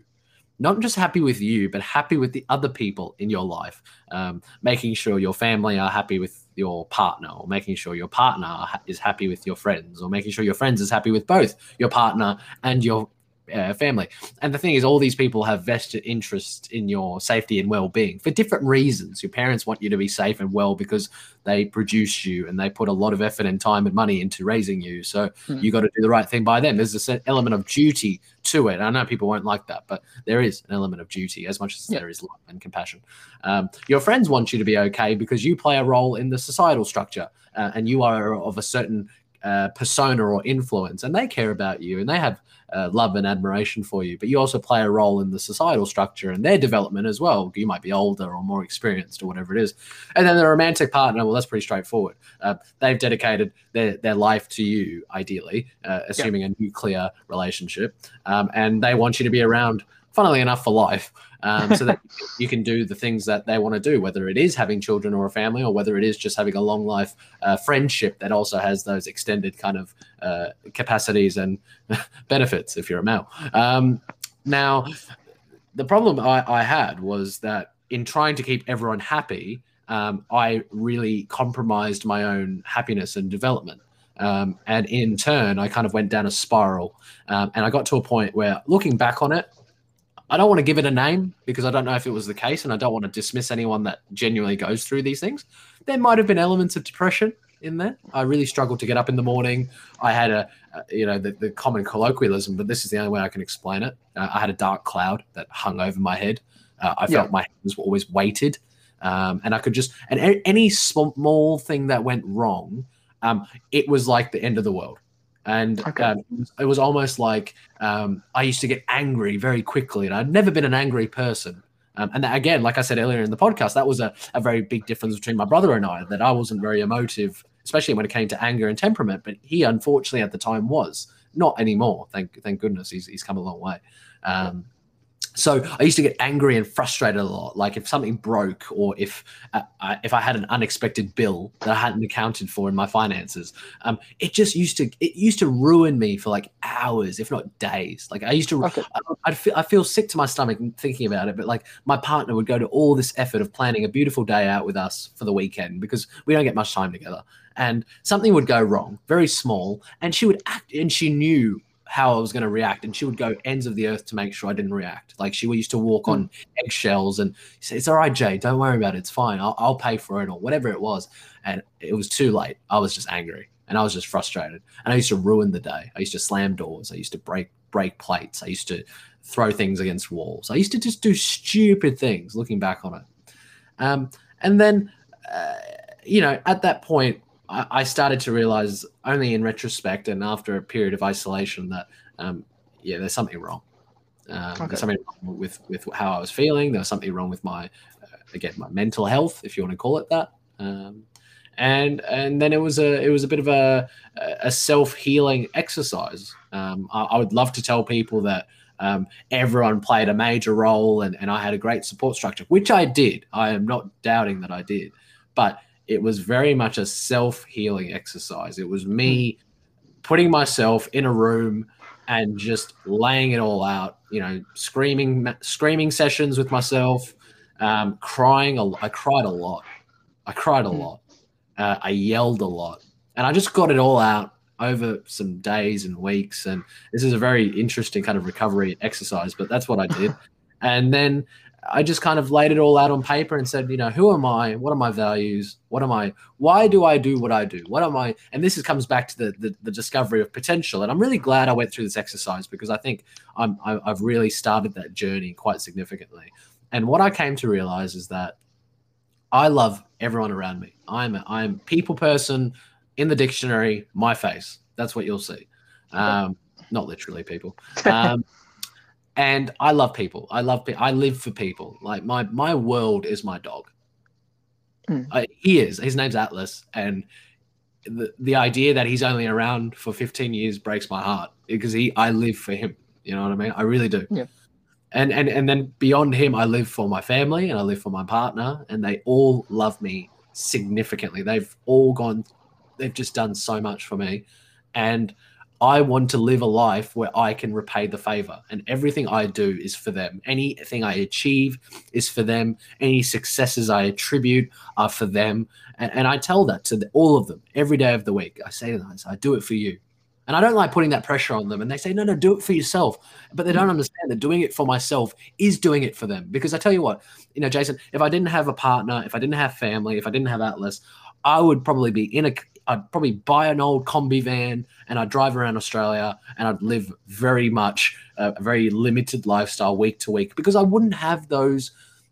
not just happy with you, but happy with the other people in your life. Um, making sure your family are happy with your partner, or making sure your partner is happy with your friends, or making sure your friends is happy with both your partner and your uh, family. And the thing is, all these people have vested interest in your safety and well being for different reasons. Your parents want you to be safe and well because they produce you and they put a lot of effort and time and money into raising you. So mm. you got to do the right thing by them. There's this element of duty to it. I know people won't like that, but there is an element of duty as much as yeah. there is love and compassion. Um, your friends want you to be okay because you play a role in the societal structure uh, and you are of a certain uh, persona or influence, and they care about you and they have uh, love and admiration for you. But you also play a role in the societal structure and their development as well. You might be older or more experienced or whatever it is. And then the romantic partner, well, that's pretty straightforward. Uh, they've dedicated their, their life to you, ideally, uh, assuming a nuclear relationship, um, and they want you to be around funnily enough, for life, um, so that you can do the things that they want to do, whether it is having children or a family, or whether it is just having a long life uh, friendship that also has those extended kind of uh, capacities and benefits if you're a male. Um, now, the problem I, I, had was that in trying to keep everyone happy, um, I really compromised my own happiness and development. Um, and in turn, I kind of went down a spiral. Um, and I got to a point where, looking back on it, I don't want to give it a name because I don't know if it was the case, and I don't want to dismiss anyone that genuinely goes through these things. there might have been elements of depression in there. I really struggled to get up in the morning. I had a, a you know, the, the, common colloquialism, but this is the only way I can explain it. Uh, I had a dark cloud that hung over my head. Uh, I felt yeah. my hands were always weighted, um, and I could just and any small thing that went wrong, um, it was like the end of the world. And okay. um, it was almost like um, I used to get angry very quickly, and I'd never been an angry person. Um, and that, again, like I said earlier in the podcast, that was a, a very big difference between my brother and I. That I wasn't very emotive especially when it came to anger and temperament. But he, unfortunately, at the time was not anymore. Thank thank goodness he's he's come a long way. Um, so I used to get angry and frustrated a lot. Like if something broke, or if uh, I, if I had an unexpected bill that I hadn't accounted for in my finances, um, it just used to it used to ruin me for like hours, if not days. Like I used to, okay. I, I'd feel I feel sick to my stomach thinking about it. But like my partner would go to all this effort of planning a beautiful day out with us for the weekend because we don't get much time together, and something would go wrong, very small, and she would act, and she knew how I was going to react, and she would go ends of the earth to make sure I didn't react. Like she used to walk on eggshells and say, "It's all right, Jay. Don't worry about it. It's fine. I'll, I'll pay for it or whatever it was." And it was too late. I was just angry and I was just frustrated. And I used to ruin the day. I used to slam doors. I used to break break plates. I used to throw things against walls. I used to just do stupid things. Looking back on it, um, and then uh, you know, at that point, I, started to realize only in retrospect and after a period of isolation that um, yeah, there's something wrong. Um, okay. There's something wrong with with how I was feeling. There was something wrong with my uh, again my mental health, if you want to call it that. Um, and and then it was a it was a bit of a a self healing exercise. Um, I, I, would love to tell people that um, everyone played a major role and, and I had a great support structure, which I did. I am not doubting that I did, but it was very much a self healing exercise. It was me putting myself in a room and just laying it all out. You know, screaming, screaming sessions with myself, um, crying. A, I cried a lot. I cried a hmm. lot. Uh, I yelled a lot, and I just got it all out over some days and weeks. And this is a very interesting kind of recovery exercise, but that's what I did. and then I just kind of laid it all out on paper and said, you know, who am I? What are my values? What am I? Why do I do what I do? What am I? And this is, comes back to the, the, the discovery of potential. And I'm really glad I went through this exercise because I think I'm I've really started that journey quite significantly. And what I came to realize is that I love everyone around me. I'm a, I'm people person in the dictionary. My face. That's what you'll see. Um, not literally people. Um, and I love people. I love. I live for people. Like my my world is my dog. Mm. I, he is. His name's Atlas, and the the idea that he's only around for 15 years breaks my heart because he. I live for him. You know what I mean? I really do. Yeah. And and and then beyond him, I live for my family and I live for my partner, and they all love me significantly. They've all gone. They've just done so much for me, and I want to live a life where I can repay the favor, and everything I do is for them. Anything I achieve is for them. Any successes I attribute are for them, and, and I tell that to the, all of them every day of the week. I say to them, I do it for you, and I don't like putting that pressure on them. And they say, no, no, do it for yourself. But they don't mm. understand that doing it for myself is doing it for them. Because I tell you what, you know, Jason, if I didn't have a partner, if I didn't have family, if I didn't have Atlas, I would probably be in a I'd probably buy an old combi van and I'd drive around Australia and I'd live very much a very limited lifestyle week to week because I wouldn't have those,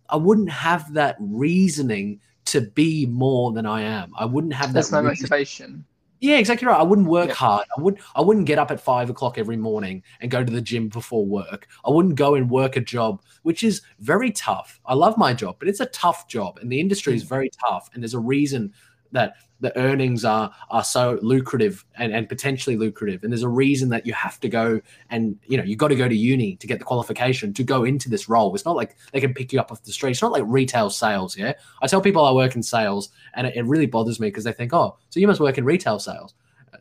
I wouldn't have that reasoning to be more than I am. I wouldn't have that. That's no motivation. Yeah, exactly right. I wouldn't work yeah. hard. I would I wouldn't get up at five o'clock every morning and go to the gym before work. I wouldn't go and work a job, which is very tough. I love my job, but it's a tough job and the industry is mm. very tough. And there's a reason that the earnings are are so lucrative and, and potentially lucrative. And there's a reason that you have to go and you know you got to go to uni to get the qualification to go into this role. It's not like they can pick you up off the street. It's not like retail sales yeah? I tell people i work in sales and it, it really bothers me because they think oh so you must work in retail sales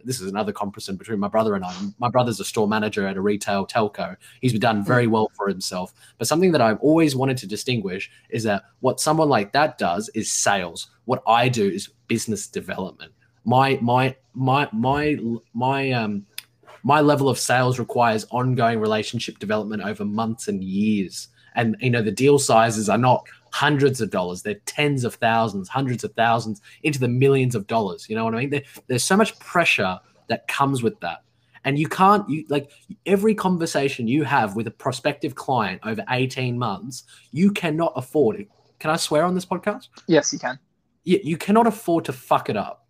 this is another comparison between my brother and I. My brother's a store manager at a retail telco. He's done very mm. well for himself. But something that I've always wanted to distinguish is that what someone like that does is sales. What I do is business development. My my my my my um my level of sales requires ongoing relationship development over months and years and you know the deal sizes are not hundreds of dollars, they're tens of thousands, hundreds of thousands, into the millions of dollars. You know what I mean? There, there's so much pressure that comes with that. And you can't, you like every conversation you have with a prospective client over 18 months, you cannot afford it. Can I swear on this podcast? Yes, you can. Yeah, you cannot afford to fuck it up.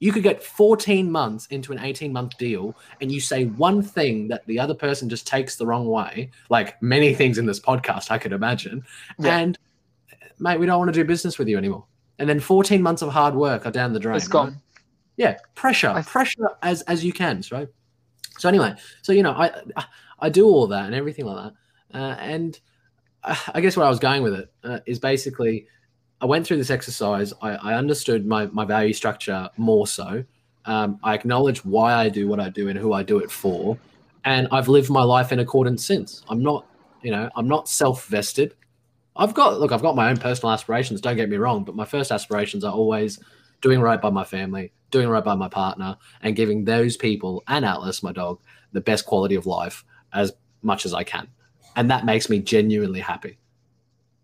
You could get 14 months into an 18 month deal and you say one thing that the other person just takes the wrong way, like many things in this podcast, I could imagine. Yeah. And, mate, we don't want to do business with you anymore. And then 14 months of hard work are down the drain. It's gone. Right? yeah pressure I, pressure as as you can right so anyway so you know i i do all that and everything like that uh, and i guess where i was going with it uh, is basically i went through this exercise. I, I understood my my value structure more so. Um, i acknowledge why i do what i do and who i do it for. And i've lived my life in accordance since. I'm not you know i'm not self-vested. I've got look i've got my own personal aspirations don't get me wrong but my first aspirations are always doing right by my family doing right by my partner, and giving those people and Atlas, my dog, the best quality of life as much as I can. And that makes me genuinely happy.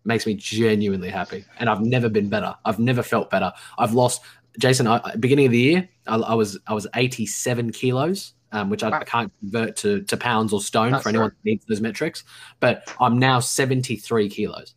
Makes me genuinely happy. And I've never been better. I've never felt better. I've lost Jason, I, beginning of the year, I, I, was I was 87 kilos, um, which I, wow. I, can't convert to, to pounds or stone That's for anyone who needs those metrics. But I'm now 73 kilos.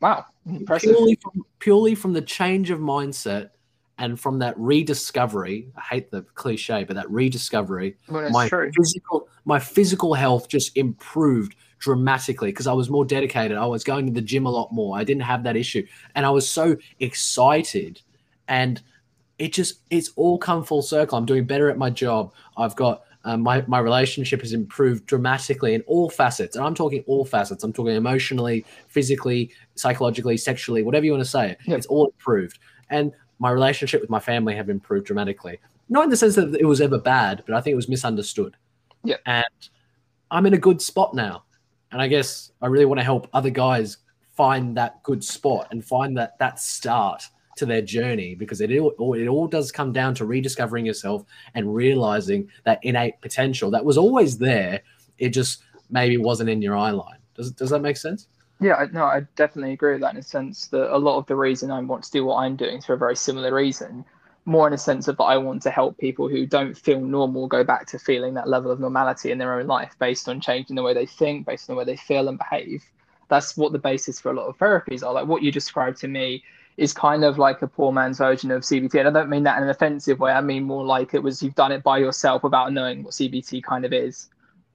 Wow, impressive. Purely from, purely from the change of mindset and from that rediscovery i hate the cliche but that rediscovery well, my true. physical my physical health just improved dramatically because i was more dedicated i was going to the gym a lot more i didn't have that issue and i was so excited and it just it's all come full circle i'm doing better at my job i've got um, my, my relationship has improved dramatically in all facets and i'm talking all facets i'm talking emotionally physically psychologically sexually whatever you want to say yep. it's all improved and my relationship with my family have improved dramatically. Not in the sense that it was ever bad, but I think it was misunderstood. Yeah. And I'm in a good spot now. And I guess I really want to help other guys find that good spot and find that that start to their journey because it all, it all does come down to rediscovering yourself and realizing that innate potential that was always there. It just maybe wasn't in your eye line. Does, does that make sense? Yeah, no, I definitely agree with that in a sense that a lot of the reason I want to do what I'm doing is for a very similar reason. More in a sense of that I want to help people who don't feel normal go back to feeling that level of normality in their own life based on changing the way they think, based on the way they feel and behave. That's what the basis for a lot of therapies are. Like what you described to me is kind of like a poor man's version of CBT. And I don't mean that in an offensive way. I mean more like it was you've done it by yourself without knowing what CBT kind of is.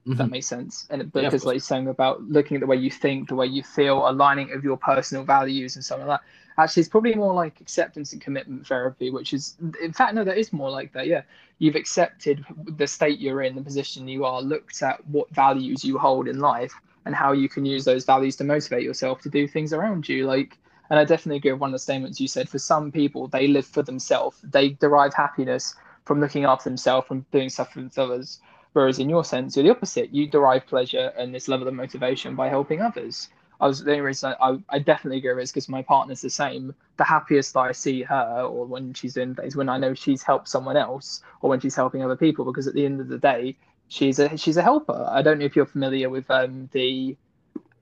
Mm-hmm. that makes sense. And because yeah, like saying about looking at the way you think, the way you feel, aligning of your personal values and something like that. Actually, it's probably more like acceptance and commitment therapy, which is, in fact, no, that is more like that. Yeah, you've accepted the state you're in, the position you are, looked at what values you hold in life, and how you can use those values to motivate yourself to do things around you. Like, and I definitely agree with one of the statements you said. For some people, they live for themselves. They derive happiness from looking after themselves, from doing stuff for others. Whereas in your sense, you're the opposite. You derive pleasure and this level of motivation by helping others. I was the only reason I, I definitely agree with is because my partner's the same. The happiest I see her, or when she's doing things, when I know she's helped someone else, or when she's helping other people. Because at the end of the day, she's a she's a helper. I don't know if you're familiar with um, the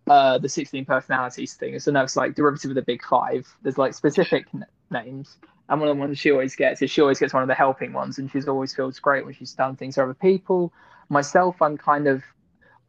uh, the 16 personalities thing. So now it's like derivative of the big five. There's like specific n- names, and one of the ones she always gets is she always gets one of the helping ones, and she's always feels great when she's done things for other people. Myself, I'm kind of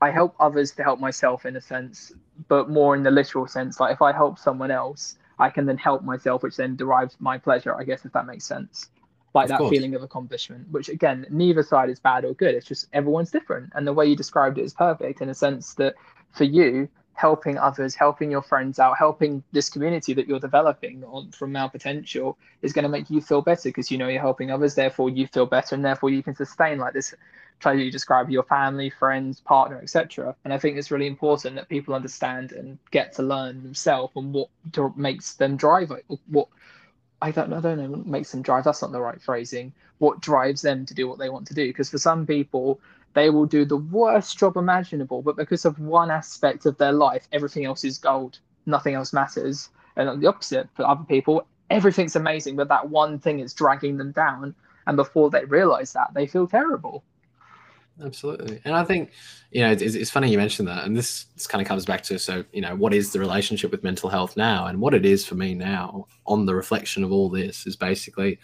I help others to help myself in a sense, but more in the literal sense. Like if I help someone else, I can then help myself, which then derives my pleasure. I guess if that makes sense, like of that course. feeling of accomplishment. Which again, neither side is bad or good. It's just everyone's different, and the way you described it is perfect in a sense that for you, helping others, helping your friends out, helping this community that you're developing on from Male Potential is going to make you feel better because you know you're helping others. Therefore, you feel better, and therefore you can sustain like this. Try to describe your family, friends, partner, etc. And I think it's really important that people understand and get to learn themselves and what makes them drive. What I don't, I don't know, what makes them drive. That's not the right phrasing. What drives them to do what they want to do? Because for some people, they will do the worst job imaginable, but because of one aspect of their life, everything else is gold. Nothing else matters. And the opposite, for other people, everything's amazing, but that one thing is dragging them down. And before they realize that, they feel terrible. absolutely. And I think, you know, it's, it's funny you mentioned that. And this, this kind of comes back to so, you know, what is the relationship with mental health now? And what it is for me now on the reflection of all this is basically,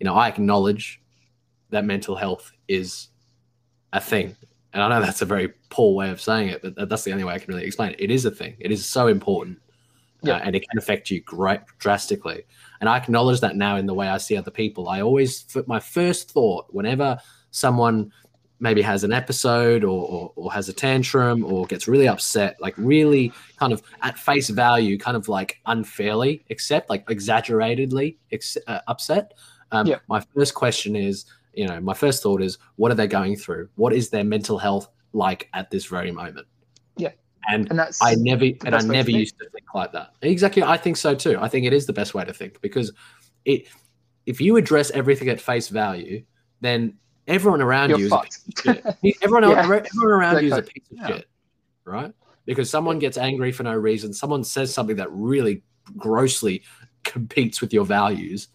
you know, I acknowledge that mental health is a thing. And I know that's a very poor way of saying it, but that's the only way I can really explain it. It is a thing. It is so important. Yeah. Uh, and it can affect you great drastically. And I acknowledge that now in the way I see other people. I always, my first thought whenever someone maybe has an episode or, or, or, has a tantrum or gets really upset, like really kind of at face value, kind of like unfairly except like exaggeratedly ex- uh, upset. Um, yeah. My first question is, you know, my first thought is, what are they going through? What is their mental health like at this very moment? Yeah. And, and that's I never and I never to used to think like that. Exactly. I think so too. I think it is the best way to think because it if you address everything at face value, then everyone around You're you fucked. is a piece of shit. Everyone, yeah. everyone around you is a piece of yeah. shit, right? Because someone gets angry for no reason, someone says something that really grossly competes with your values,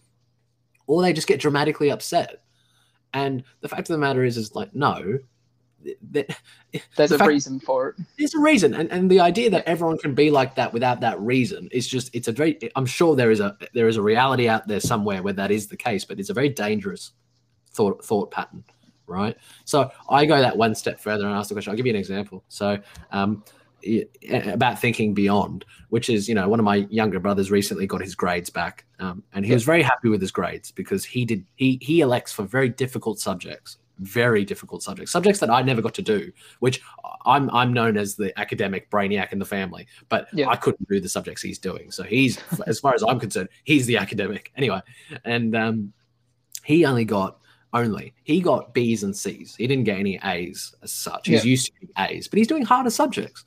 or they just get dramatically upset. And the fact of the matter is, is like, no, that, there's the a fact, reason for it. There's a reason, and and the idea that everyone can be like that without that reason is just it's a very. I'm sure there is a there is a reality out there somewhere where that is the case, but it's a very dangerous thought thought pattern, right? So I go that one step further and ask the question. I'll give you an example. So um, about thinking beyond, which is you know one of my younger brothers recently got his grades back, um, and he was very happy with his grades because he did he he elects for very difficult subjects very difficult subjects, subjects that I never got to do, which I'm I'm known as the academic brainiac in the family, but yeah. I couldn't do the subjects he's doing. So he's, as far as I'm concerned, he's the academic anyway. And um, he only got only. He got B's and C's. He didn't get any A's as such. He's yeah. used to A's, but he's doing harder subjects.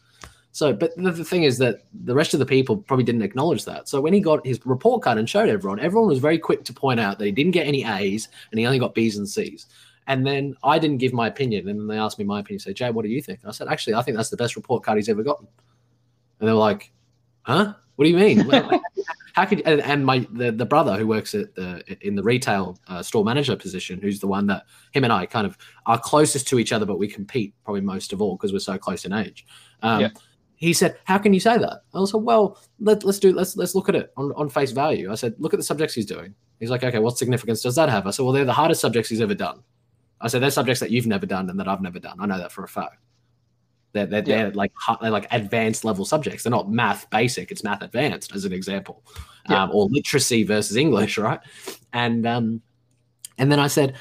So, but the, the, thing is that the rest of the people probably didn't acknowledge that. So when he got his report card and showed everyone, everyone was very quick to point out that he didn't get any A's and he only got B's and C's. And then I didn't give my opinion. And then they asked me my opinion. Say, Jay, what do you think? And I said, actually, I think that's the best report card he's ever gotten. And they were like, huh? What do you mean? how could and, and, my the, the brother who works at the in the retail uh, store manager position, who's the one that him and I kind of are closest to each other, but we compete probably most of all because we're so close in age. Um, yeah. He said, "How can you say that?" I was like, "Well, let, us do let's let's look at it on, on face value." I said, "Look at the subjects he's doing." He's like, "Okay, what significance does that have?" I said, "Well, they're the hardest subjects he's ever done." I said, "They're subjects that you've never done and that I've never done. I know that for a fact." They're, they're, yeah. they're like they're like advanced level subjects. They're not math basic. It's math advanced, as an example, yeah. um, or literacy versus English, right? And um, and then I said,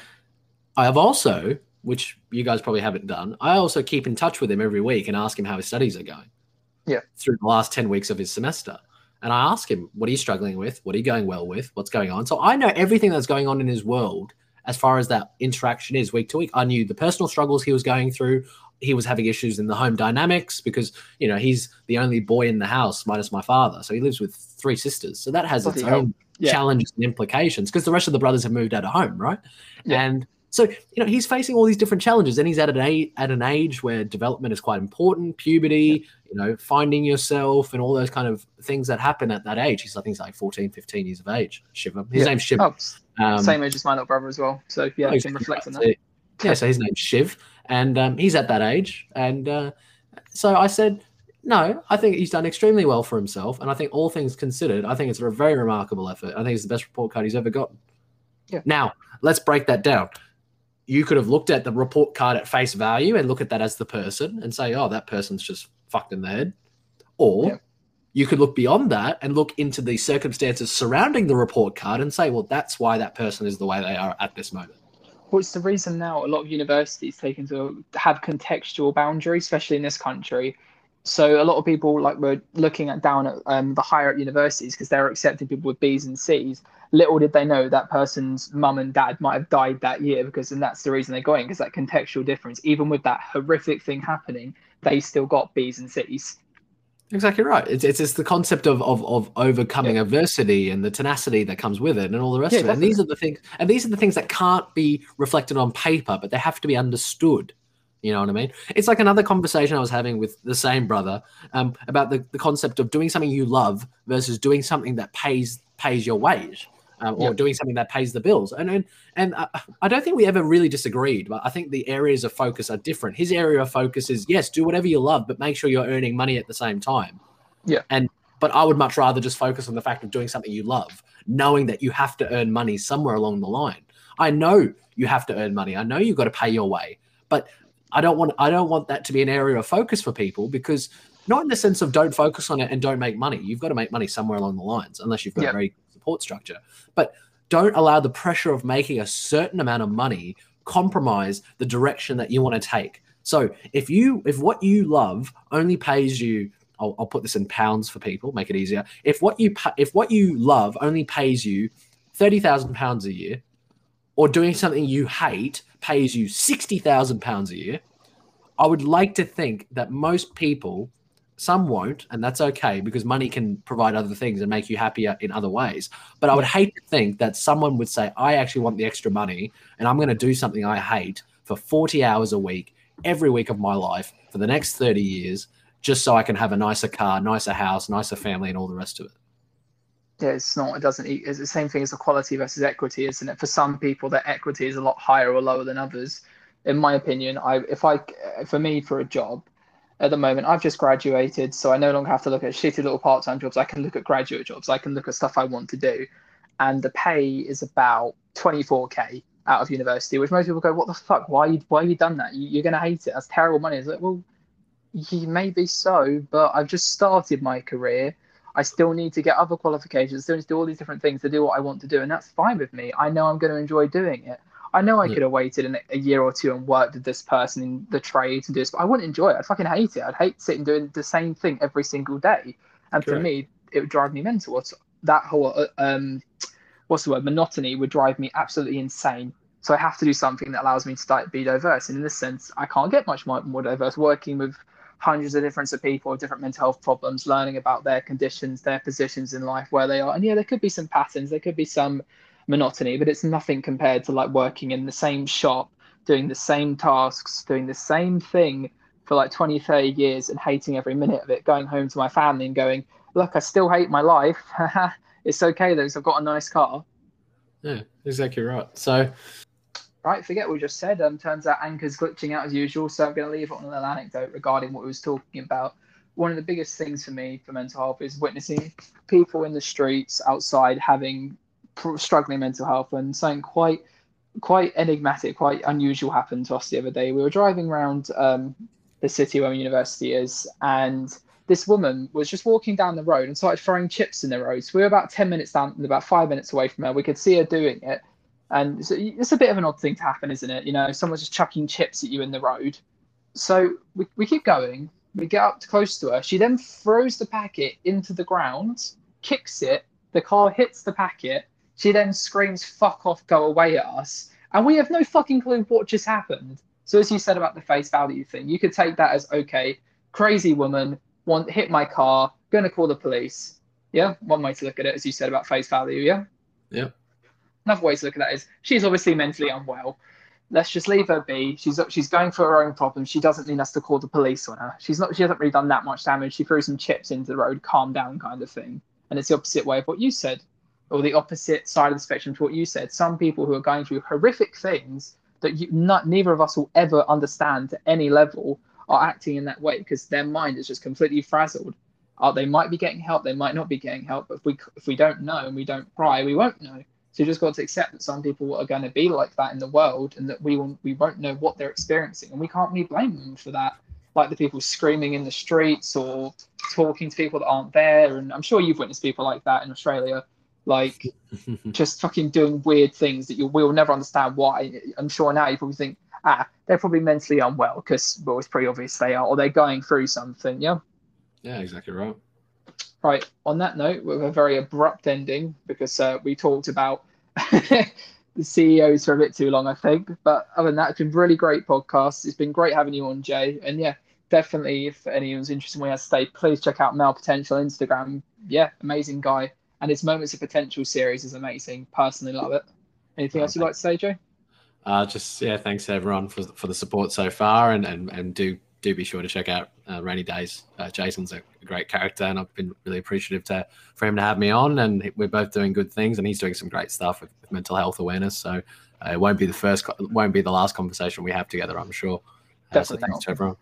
I have also, which you guys probably haven't done, I also keep in touch with him every week and ask him how his studies are going. Yeah. Through the last ten weeks of his semester. And I ask him, what are you struggling with? What are you going well with? What's going on? So I know everything that's going on in his world as far as that interaction is week to week. I knew the personal struggles he was going through he was having issues in the home dynamics because you know he's the only boy in the house minus my father so he lives with three sisters so that has its own yeah. challenges and implications because the rest of the brothers have moved out of home right yeah. and so you know he's facing all these different challenges and he's at an age at an age where development is quite important puberty yeah. you know finding yourself and all those kind of things that happen at that age he's i think he's like 14 15 years of age shiva his name's shiva oh, um, same age as my little brother as well so yeah i can reflect on that yeah so his name's shiv and um, he's at that age. And uh, so I said, no, I think he's done extremely well for himself, and I think all things considered, I think it's a very remarkable effort. I think it's the best report card he's ever gotten. Yeah. Now let's break that down. You could have looked at the report card at face value and look at that as the person and say, "Oh, that person's just fucked in the head," or yeah. you could look beyond that and look into the circumstances surrounding the report card and say, "Well, that's why that person is the way they are at this moment." well, it's the reason now a lot of universities taken to have contextual boundaries, especially in this country. So a lot of people like were looking at down at um, the higher up universities because they're accepting people with B's and C's. Little did they know that person's mum and dad might have died that year because, and that's the reason they got in because that contextual difference. Even with that horrific thing happening, they still got B's and C's. Exactly right. It's, it's, it's the concept of of, of overcoming yeah. adversity and the tenacity that comes with it, and all the rest yeah, of it. Definitely. And these are the things, and these are the things that can't be reflected on paper, but they have to be understood. You know what I mean? It's like another conversation I was having with the same brother um, about the, the concept of doing something you love versus doing something that pays pays your wage. Um, or doing something that pays the bills. And and, and uh, I don't think we ever really disagreed, but I think the areas of focus are different. His area of focus is yes, do whatever you love, but make sure you're earning money at the same time. Yeah. And but I would much rather just focus on the fact of doing something you love, knowing that you have to earn money somewhere along the line. I know you have to earn money. I know you've got to pay your way, but I don't want I don't want that to be an area of focus for people because not in the sense of don't focus on it and don't make money. You've got to make money somewhere along the lines, unless you've got yeah. a very support structure. But don't allow the pressure of making a certain amount of money compromise the direction that you want to take. So if you if what you love only pays you I'll, I'll, put this in pounds for people, make it easier. If what you if what you love only pays you thirty thousand pounds a year, or doing something you hate pays you sixty thousand pounds a year, I would like to think that most people some won't, and that's okay because money can provide other things and make you happier in other ways. But I would hate to think that someone would say, I actually want the extra money and I'm going to do something I hate for 40 hours a week, every week of my life for the next 30 years, just so I can have a nicer car, nicer house, nicer family, and all the rest of it. Yeah, it's not, it doesn't, it's the same thing as equality versus equity, isn't it? For some people, their equity is a lot higher or lower than others. In my opinion, I, if I, for me, for a job, at the moment. I've just graduated, so I no longer have to look at shitty little part time jobs. I can look at graduate jobs. I can look at stuff I want to do. And the pay is about 24K out of university, which most people go, What the fuck? Why, you, why have you done that? You, are going to hate it. That's terrible money. It's like, Well, maybe so, but I've just started my career. I still need to get other qualifications, still need to do all these different things to do what I want to do. And that's fine with me. I know I'm going to enjoy doing it. I know I yeah. could have waited an, a year or two and worked with this person in the trade and do this, but I wouldn't enjoy it. I'd fucking hate it. I'd hate sitting doing the same thing every single day. And Correct. for me, it would drive me mental. It's, that whole uh, um, what's the word monotony would drive me absolutely insane. So I have to do something that allows me to start, be diverse. And in this sense, I can't get much more, more diverse. Working with hundreds of different people with different mental health problems, learning about their conditions, their positions in life, where they are. And yeah, there could be some patterns, there could be some monotony, but it's nothing compared to like working in the same shop, doing the same tasks, doing the same thing for like 20, 30 years and hating every minute of it, going home to my family and going, look, I still hate my life. it's okay though, because I've got a nice car. Yeah, exactly right. So, right, forget what we just said. Um, turns out Anchor's glitching out as usual, so I'm going to leave it on an little anecdote regarding what we was talking about. One of the biggest things for me for mental health is witnessing people in the streets outside having struggling mental health and something quite quite enigmatic, quite unusual happened to us the other day. We were driving around um, the city where my university is, and this woman was just walking down the road and started throwing chips in the road. So we were about 10 minutes down, about five minutes away from her. We could see her doing it. And it's, it's a bit of an odd thing to happen, isn't it? You know, someone's just chucking chips at you in the road. So we, we keep going. We get up to close to her. She then throws the packet into the ground, kicks it. The car hits the packet she then screams, fuck off, go away at us. And we have no fucking clue what just happened. So, as you said about the face value thing, you could take that as okay, crazy woman, want hit my car, gonna call the police. Yeah, one way to look at it, as you said about face value. Yeah. Yeah. Another way to look at that is she's obviously mentally unwell. Let's just leave her be. She's she's going for her own problems. She doesn't need us to call the police on her. She's not. She hasn't really done that much damage. She threw some chips into the road. Calm down, kind of thing. And it's the opposite way of what you said or the opposite side of the spectrum to what you said. Some people who are going through horrific things that you, not, neither of us will ever understand to any level are acting in that way because their mind is just completely frazzled. Uh, they might be getting help, they might not be getting help. But if we if we don't know and we don't pry, we won't know. So you just got to accept that some people are going to be like that in the world, and that we will, we won't know what they're experiencing, and we can't really blame them for that. Like the people screaming in the streets or talking to people that aren't there, and I'm sure you've witnessed people like that in Australia like just fucking doing weird things that you will never understand why. I'm sure now you probably think, ah, they're probably mentally unwell because well, it's pretty obvious they are, or they're going through something. Yeah. Yeah, exactly right. Right. On that note, with a very abrupt ending because uh, we talked about the CEOs for a bit too long, I think. But other than that, it's been really great podcast. It's been great having you on, Jay. And yeah, definitely, if anyone's interested in where I stay, please check out Male Potential Instagram. Yeah, amazing guy and its Moments of Potential series is amazing. Personally, love it. Anything else you'd like to say, Joe? Uh, just yeah, thanks everyone for for the support so far, and and and do do be sure to check out uh, Rainy Days. Uh, Jason's a, great character, and I've been really appreciative to for him to have me on. And we're both doing good things, and he's doing some great stuff with, with mental health awareness. So uh, it won't be the first, won't be the last conversation we have together. I'm sure. Uh, so thanks to everyone.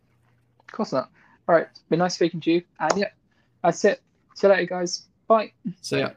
Of course not. All right, been nice speaking to you, and yeah, that's it. See you later, guys. Bye. See ya.